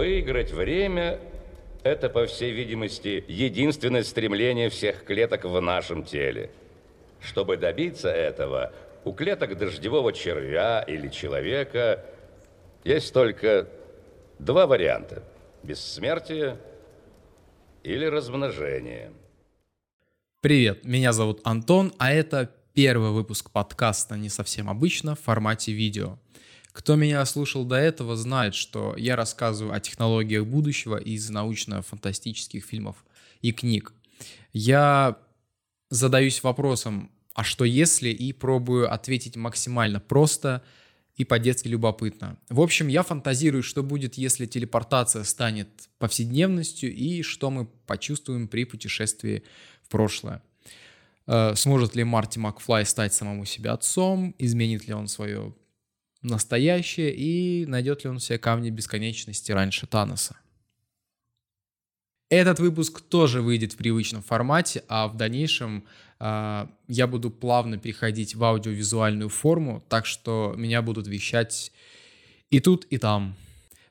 Выиграть время – это, по всей видимости, единственное стремление всех клеток в нашем теле. Чтобы добиться этого, у клеток дождевого червя или человека есть только два варианта – бессмертие или размножение. Привет, меня зовут Антон, а это первый выпуск подкаста «Не совсем обычно» в формате видео. Кто меня слушал до этого, знает, что я рассказываю о технологиях будущего из научно-фантастических фильмов и книг. Я задаюсь вопросом, а что если, и пробую ответить максимально просто и по-детски любопытно. В общем, я фантазирую, что будет, если телепортация станет повседневностью, и что мы почувствуем при путешествии в прошлое. Э, сможет ли Марти Макфлай стать самому себе отцом? Изменит ли он свое настоящее? И найдет ли он все камни бесконечности раньше Таноса? Этот выпуск тоже выйдет в привычном формате, а в дальнейшем э, я буду плавно переходить в аудиовизуальную форму, так что меня будут вещать и тут, и там.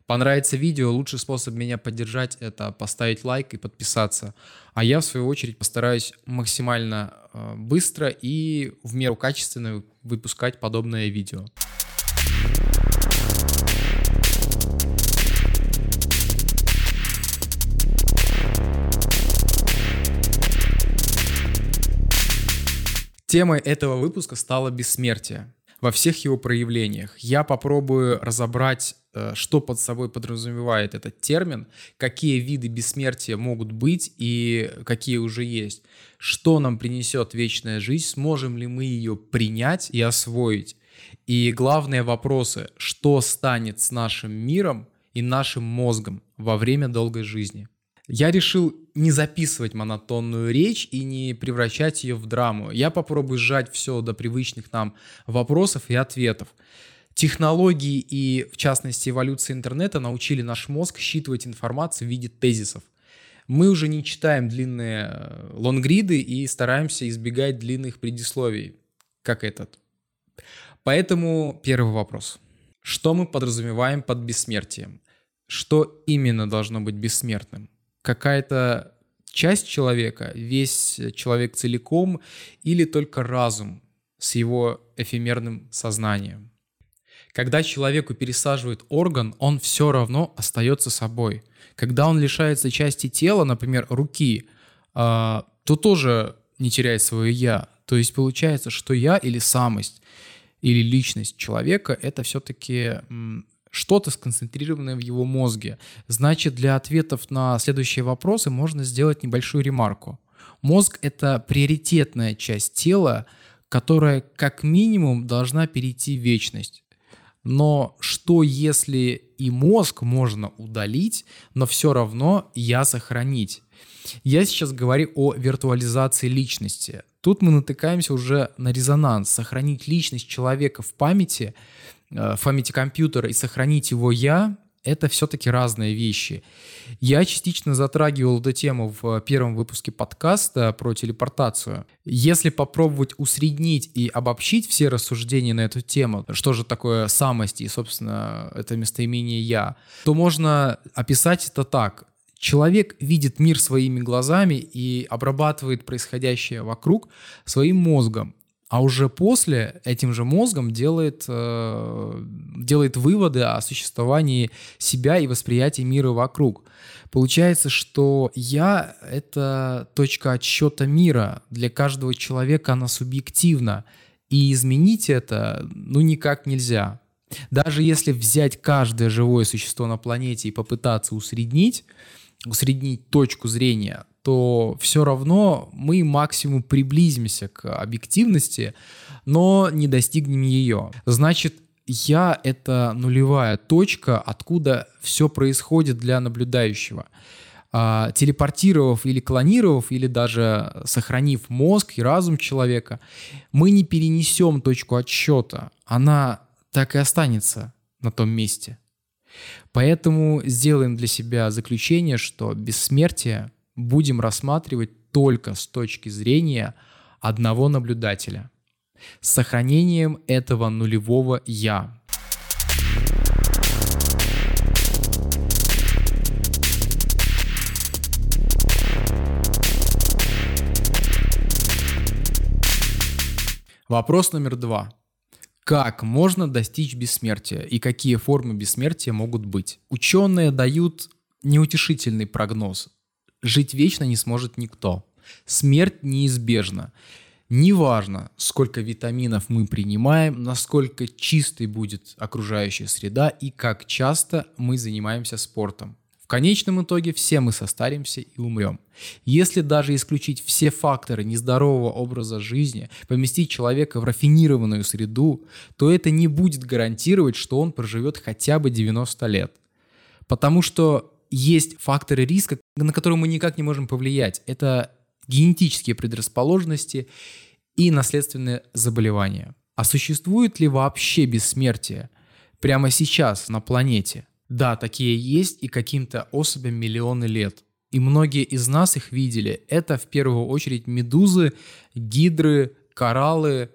Понравится видео, лучший способ меня поддержать – это поставить лайк и подписаться. А я, в свою очередь, постараюсь максимально э, быстро и в меру качественно выпускать подобное видео. Темой этого выпуска стало бессмертие во всех его проявлениях. Я попробую разобрать, э, что под собой подразумевает этот термин, какие виды бессмертия могут быть и какие уже есть, что нам принесет вечная жизнь, сможем ли мы ее принять и освоить. И главные вопросы, что станет с нашим миром и нашим мозгом во время долгой жизни. Я решил не записывать монотонную речь и не превращать ее в драму. Я попробую сжать все до привычных нам вопросов и ответов. Технологии и, в частности, эволюция интернета научили наш мозг считывать информацию в виде тезисов. Мы уже не читаем длинные э, лонгриды и стараемся избегать длинных предисловий, как этот. Поэтому первый вопрос. Что мы подразумеваем под бессмертием? Что именно должно быть бессмертным? Какая-то часть человека, весь человек целиком или только разум с его эфемерным сознанием. Когда человеку пересаживают орган, он все равно остается собой. Когда он лишается части тела, например, руки, а, то тоже не теряет свое «я». То есть получается, что «я» или самость, или личность человека — это все-таки что-то сконцентрированное в его мозге. Значит, для ответов на следующие вопросы можно сделать небольшую ремарку. Мозг — это приоритетная часть тела, которая как минимум должна перейти в вечность. Но что если и мозг можно удалить, но все равно я сохранить? Я сейчас говорю о виртуализации личности. Тут мы натыкаемся уже на резонанс. Сохранить личность человека в памяти в памяти компьютера и сохранить его я, это все-таки разные вещи. Я частично затрагивал эту тему в первом выпуске подкаста про телепортацию. Если попробовать усреднить и обобщить все рассуждения на эту тему, что же такое самость и, собственно, это местоимение «я», то можно описать это так. Человек видит мир своими глазами и обрабатывает происходящее вокруг своим мозгом а уже после этим же мозгом делает, э, делает выводы о существовании себя и восприятии мира вокруг. Получается, что я — это точка отсчета мира. Для каждого человека она субъективна. И изменить это ну никак нельзя. Даже если взять каждое живое существо на планете и попытаться усреднить, усреднить точку зрения, то все равно мы максимум приблизимся к объективности, но не достигнем ее. Значит, я — это нулевая точка, откуда все происходит для наблюдающего. А, телепортировав или клонировав, или даже сохранив мозг и разум человека, мы не перенесем точку отсчета. Она так и останется на том месте. Поэтому сделаем для себя заключение, что бессмертие будем рассматривать только с точки зрения одного наблюдателя, с сохранением этого нулевого «я». Вопрос номер два. Как можно достичь бессмертия и какие формы бессмертия могут быть? Ученые дают неутешительный прогноз. Жить вечно не сможет никто. Смерть неизбежна. Неважно, сколько витаминов мы принимаем, насколько чистой будет окружающая среда и как часто мы занимаемся спортом. В конечном итоге все мы состаримся и умрем. Если даже исключить все факторы нездорового образа жизни, поместить человека в рафинированную среду, то это не будет гарантировать, что он проживет хотя бы 90 лет. Потому что есть факторы риска, на которые мы никак не можем повлиять. Это генетические предрасположенности и наследственные заболевания. А существует ли вообще бессмертие прямо сейчас на планете? Да, такие есть и каким-то особям миллионы лет. И многие из нас их видели. Это в первую очередь медузы, гидры, кораллы,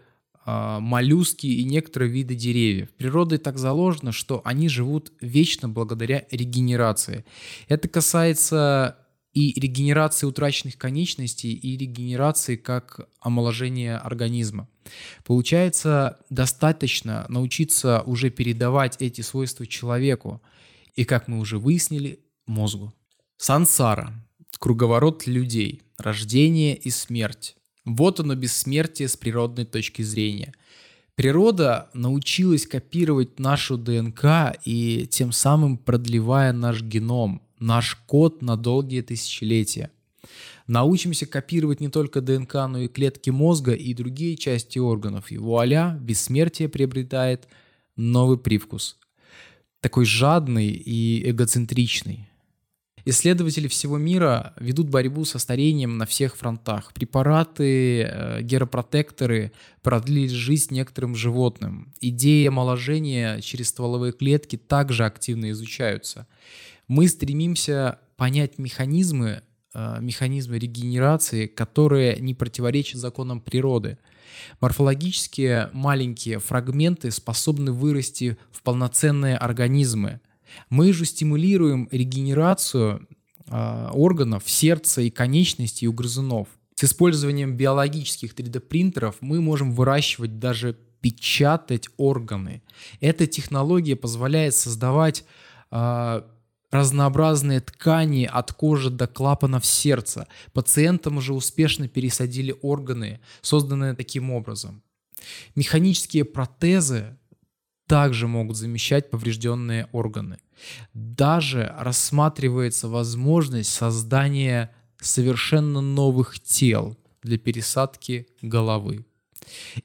моллюски и некоторые виды деревьев. Природой так заложено, что они живут вечно благодаря регенерации. Это касается и регенерации утраченных конечностей, и регенерации как омоложения организма. Получается, достаточно научиться уже передавать эти свойства человеку, и, как мы уже выяснили, мозгу. Сансара – круговорот людей, рождение и смерть. Вот оно бессмертие с природной точки зрения. Природа научилась копировать нашу ДНК и тем самым продлевая наш геном, наш код на долгие тысячелетия. Научимся копировать не только ДНК, но и клетки мозга и другие части органов. И вуаля, бессмертие приобретает новый привкус. Такой жадный и эгоцентричный. Исследователи всего мира ведут борьбу со старением на всех фронтах. Препараты, э, геропротекторы продлили жизнь некоторым животным. Идеи омоложения через стволовые клетки также активно изучаются. Мы стремимся понять механизмы, э, механизмы регенерации, которые не противоречат законам природы. Морфологические маленькие фрагменты способны вырасти в полноценные организмы – мы же стимулируем регенерацию э, органов сердца и конечностей у грызунов. С использованием биологических 3D-принтеров мы можем выращивать даже печатать органы. Эта технология позволяет создавать э, разнообразные ткани от кожи до клапанов сердца. Пациентам уже успешно пересадили органы, созданные таким образом. Механические протезы также могут замещать поврежденные органы. Даже рассматривается возможность создания совершенно новых тел для пересадки головы.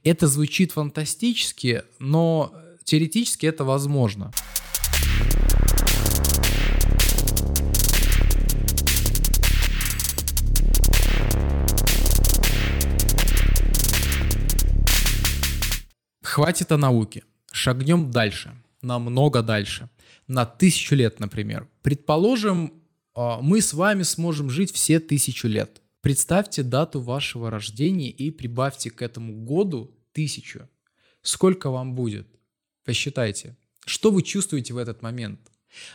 Это звучит фантастически, но теоретически это возможно. Хватит о науке. Шагнем дальше, намного дальше, на тысячу лет, например. Предположим, а, мы с вами сможем жить все тысячу лет. Представьте дату вашего рождения и прибавьте к этому году тысячу. Сколько вам будет? Посчитайте. Что вы чувствуете в этот момент?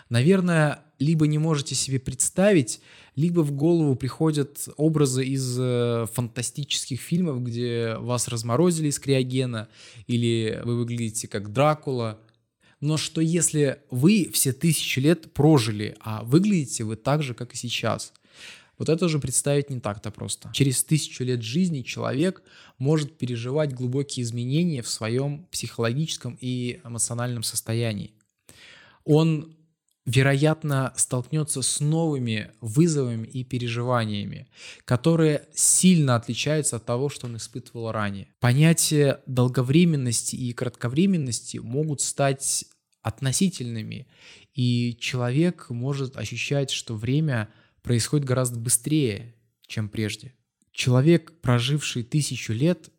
Наверное, либо не можете себе представить, либо в голову приходят образы из э, фантастических фильмов, где вас разморозили из криогена, или вы выглядите как Дракула. Но что если вы все тысячи лет прожили, а выглядите вы так же, как и сейчас? Вот это уже представить не так-то просто. Через тысячу лет жизни человек может переживать глубокие изменения в своем психологическом и эмоциональном состоянии. Он вероятно, столкнется с новыми вызовами и переживаниями, которые сильно отличаются от того, что он испытывал ранее. Понятия долговременности и кратковременности могут стать относительными, и человек может ощущать, что время происходит гораздо быстрее, чем прежде. Человек, проживший тысячу лет,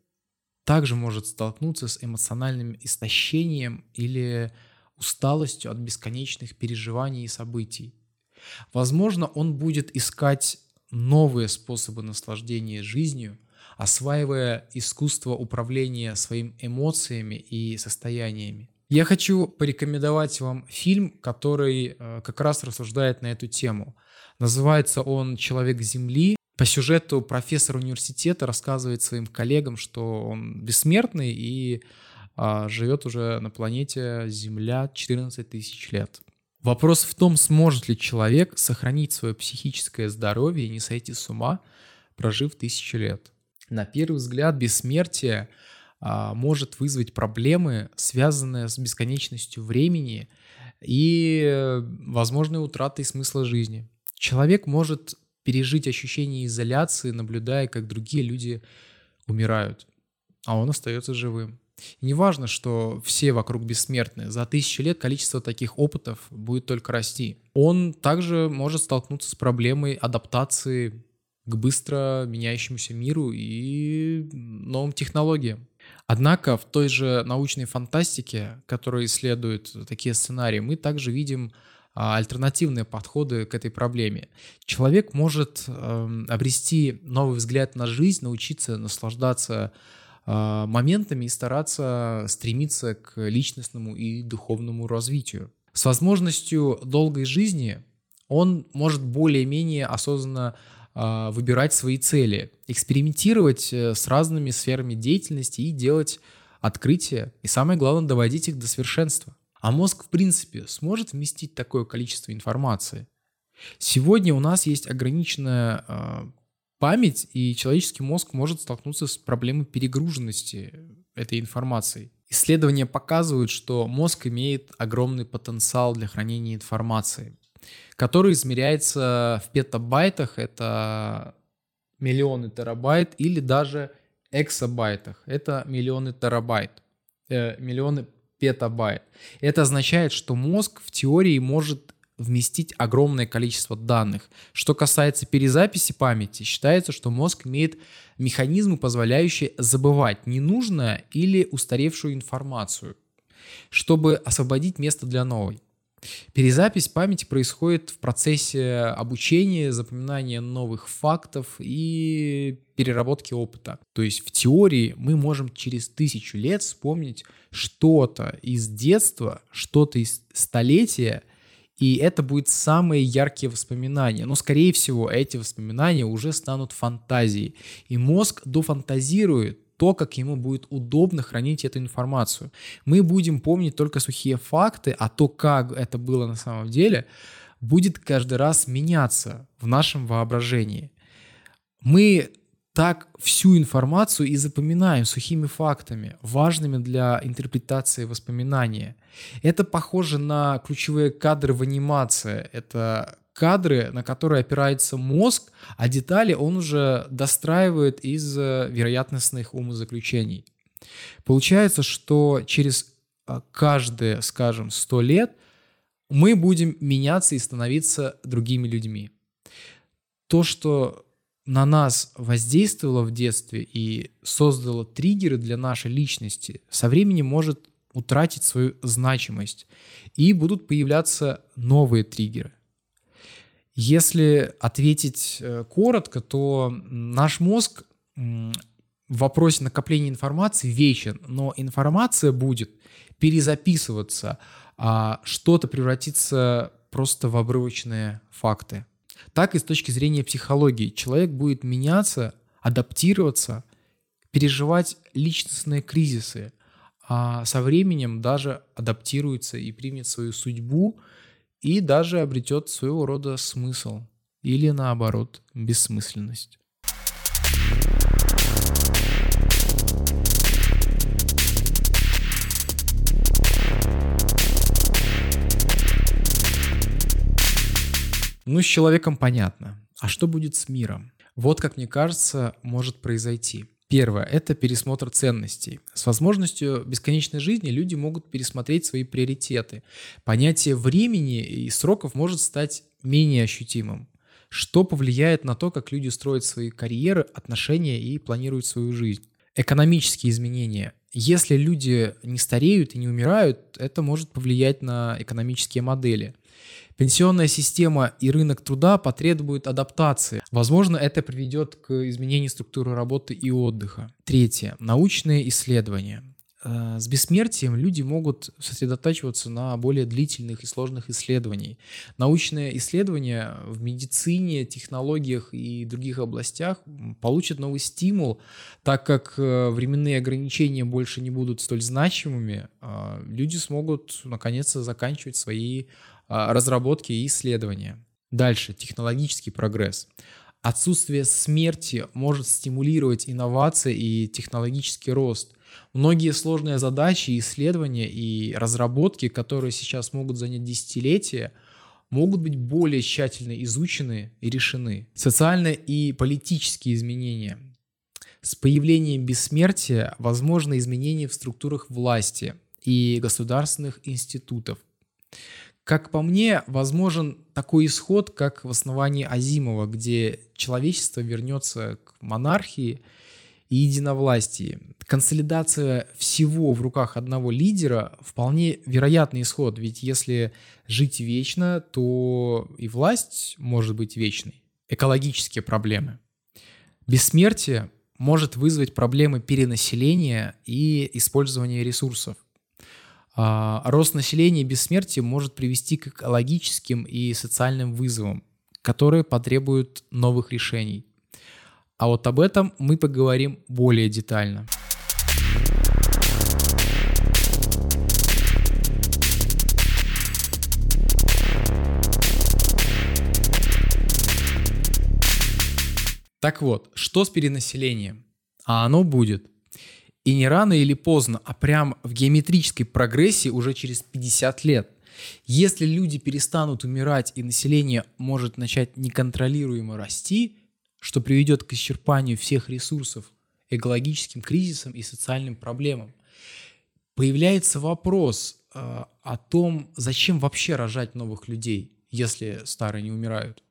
также может столкнуться с эмоциональным истощением или усталостью от бесконечных переживаний и событий. Возможно, он будет искать новые способы наслаждения жизнью, осваивая искусство управления своими эмоциями и состояниями. Я хочу порекомендовать вам фильм, который э, как раз рассуждает на эту тему. Называется он «Человек Земли». По сюжету профессор университета рассказывает своим коллегам, что он бессмертный и живет уже на планете Земля 14 тысяч лет. Вопрос в том, сможет ли человек сохранить свое психическое здоровье и не сойти с ума, прожив тысячу лет. На первый взгляд, бессмертие а, может вызвать проблемы, связанные с бесконечностью времени и возможной утратой смысла жизни. Человек может пережить ощущение изоляции, наблюдая, как другие люди умирают, а он остается живым. И неважно, что все вокруг бессмертны, за тысячи лет количество таких опытов будет только расти. Он также может столкнуться с проблемой адаптации к быстро меняющемуся миру и новым технологиям. Однако в той же научной фантастике, которая исследует такие сценарии, мы также видим а, альтернативные подходы к этой проблеме. Человек может э, обрести новый взгляд на жизнь, научиться наслаждаться моментами и стараться стремиться к личностному и духовному развитию. С возможностью долгой жизни он может более-менее осознанно э, выбирать свои цели, экспериментировать э, с разными сферами деятельности и делать открытия, и самое главное, доводить их до совершенства. А мозг, в принципе, сможет вместить такое количество информации? Сегодня у нас есть ограниченная э, память, и человеческий мозг может столкнуться с проблемой перегруженности этой информацией. Исследования показывают, что мозг имеет огромный потенциал для хранения информации, который измеряется в петабайтах, это миллионы терабайт, или даже эксабайтах, это миллионы терабайт, э, миллионы петабайт. Это означает, что мозг в теории может вместить огромное количество данных. Что касается перезаписи памяти, считается, что мозг имеет механизмы, позволяющие забывать ненужное или устаревшую информацию, чтобы освободить место для новой. Перезапись памяти происходит в процессе обучения, запоминания новых фактов и переработки опыта. То есть в теории мы можем через тысячу лет вспомнить что-то из детства, что-то из столетия, и это будет самые яркие воспоминания. Но, скорее всего, эти воспоминания уже станут фантазией. И мозг дофантазирует то, как ему будет удобно хранить эту информацию. Мы будем помнить только сухие факты, а то, как это было на самом деле, будет каждый раз меняться в нашем воображении. Мы так всю информацию и запоминаем сухими фактами, важными для интерпретации воспоминания. Это похоже на ключевые кадры в анимации. Это кадры, на которые опирается мозг, а детали он уже достраивает из э, вероятностных умозаключений. Получается, что через э, каждые, скажем, 100 лет мы будем меняться и становиться другими людьми. То, что на нас воздействовало в детстве и создало триггеры для нашей личности, со временем может утратить свою значимость, и будут появляться новые триггеры. Если ответить э, коротко, то наш мозг в вопросе накопления информации вечен, но информация будет перезаписываться, а что-то превратится просто в обрывочные факты. Так и с точки зрения психологии. Человек будет меняться, адаптироваться, переживать личностные кризисы, а со временем даже адаптируется и примет свою судьбу – и даже обретет своего рода смысл или наоборот бессмысленность. Ну, с человеком понятно. А что будет с миром? Вот, как мне кажется, может произойти. Первое – это пересмотр ценностей. С возможностью бесконечной жизни люди могут пересмотреть свои приоритеты. Понятие времени и сроков может стать менее ощутимым, что повлияет на то, как люди строят свои карьеры, отношения и планируют свою жизнь. Экономические изменения. Если люди не стареют и не умирают, это может повлиять на экономические модели – Пенсионная система и рынок труда потребуют адаптации. Возможно, это приведет к изменению структуры работы и отдыха. Третье. Научные исследования. э, с бессмертием люди могут сосредотачиваться на более длительных и сложных исследованиях. Научные исследования в медицине, технологиях и других областях получат новый стимул, так как э, временные ограничения больше не будут столь значимыми, э, люди смогут наконец-то заканчивать свои разработки и исследования. Дальше, технологический прогресс. Отсутствие смерти может стимулировать инновации и технологический рост. Многие сложные задачи, исследования и разработки, которые сейчас могут занять десятилетия, могут быть более тщательно изучены и решены. Социальные и политические изменения. С появлением бессмертия возможны изменения в структурах власти и государственных институтов. Как по мне, возможен такой исход, как в основании Азимова, где человечество вернется к монархии и единовластии. Консолидация всего в руках одного лидера вполне вероятный исход, ведь если жить вечно, то и власть может быть вечной. Экологические проблемы. Бессмертие может вызвать проблемы перенаселения и использования ресурсов. А, рост населения и бессмертие может привести к экологическим и социальным вызовам, которые потребуют новых решений. А вот об этом мы поговорим более детально. Так вот, что с перенаселением? А оно будет – и не рано или поздно, а прям в геометрической прогрессии уже через 50 лет. Если люди перестанут умирать и население может начать неконтролируемо расти, что приведет к исчерпанию всех ресурсов, экологическим кризисам и социальным проблемам, появляется вопрос э, о том, зачем вообще рожать новых людей, если старые не умирают.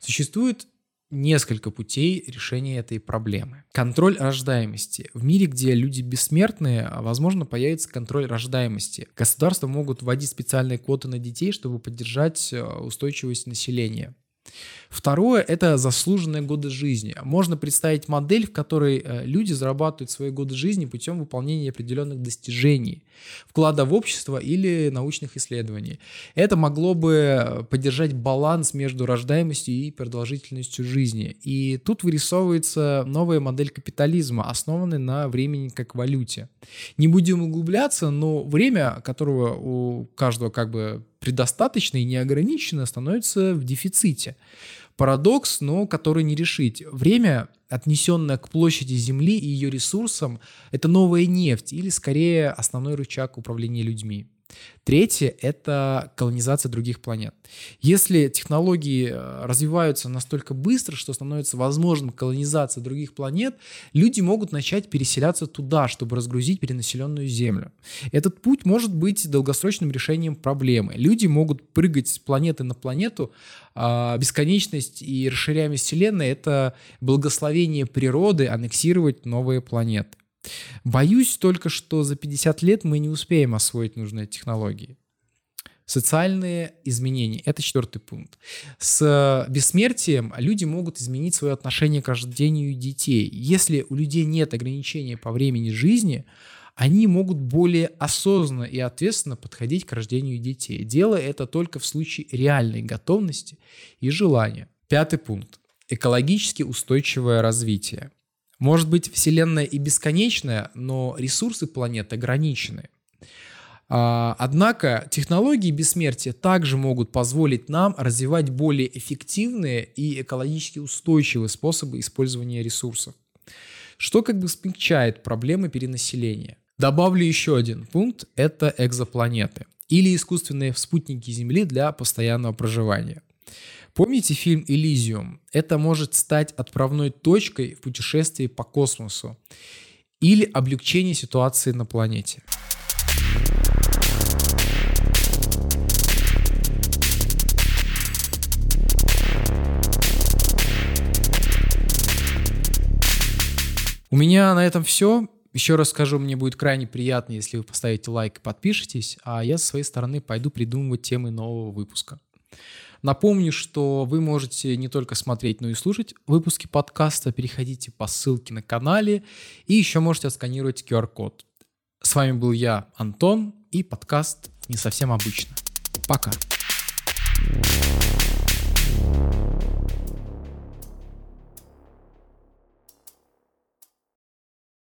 Существует несколько путей решения этой проблемы. Контроль рождаемости. В мире, где люди бессмертные, возможно, появится контроль рождаемости. Государства могут вводить специальные квоты на детей, чтобы поддержать э, устойчивость населения. Второе – это заслуженные годы жизни. Можно представить модель, в которой э, люди зарабатывают свои годы жизни путем выполнения определенных достижений, вклада в общество или научных исследований. Это могло бы э, поддержать баланс между рождаемостью и продолжительностью жизни. И тут вырисовывается новая модель капитализма, основанная на времени как валюте. Не будем углубляться, но время, которого у каждого как бы предостаточно и неограниченно становится в дефиците. Парадокс, но который не решить. Время, отнесенное к площади Земли и ее ресурсам, это новая нефть или скорее основной рычаг управления людьми. Третье – это колонизация других планет. Если технологии э, развиваются настолько быстро, что становится возможным колонизация других планет, люди могут начать переселяться туда, чтобы разгрузить перенаселенную Землю. Этот путь может быть долгосрочным решением проблемы. Люди могут прыгать с планеты на планету, а бесконечность и расширяемость Вселенной – это благословение природы аннексировать новые планеты. Боюсь только, что за 50 лет мы не успеем освоить нужные технологии. Социальные изменения – это четвертый пункт. С бессмертием люди могут изменить свое отношение к рождению детей. Если у людей нет ограничения по времени жизни, они могут более осознанно и ответственно подходить к рождению детей, делая это только в случае реальной готовности и желания. Пятый пункт. Экологически устойчивое развитие. Может быть, Вселенная и бесконечная, но ресурсы планеты ограничены. А, однако технологии бессмертия также могут позволить нам развивать более эффективные и экологически устойчивые способы использования ресурсов, что как бы смягчает проблемы перенаселения. Добавлю еще один пункт – это экзопланеты или искусственные спутники Земли для постоянного проживания. Помните фильм «Элизиум»? Это может стать отправной точкой в путешествии по космосу или облегчение ситуации на планете. У меня на этом все. Еще раз скажу, мне будет крайне приятно, если вы поставите лайк и подпишетесь, а я со своей стороны пойду придумывать темы нового выпуска. Напомню, что вы можете не только смотреть, но и слушать выпуски подкаста. Переходите по ссылке на канале и еще можете отсканировать QR-код. С вами был я, Антон, и подкаст «Не совсем обычно». Пока.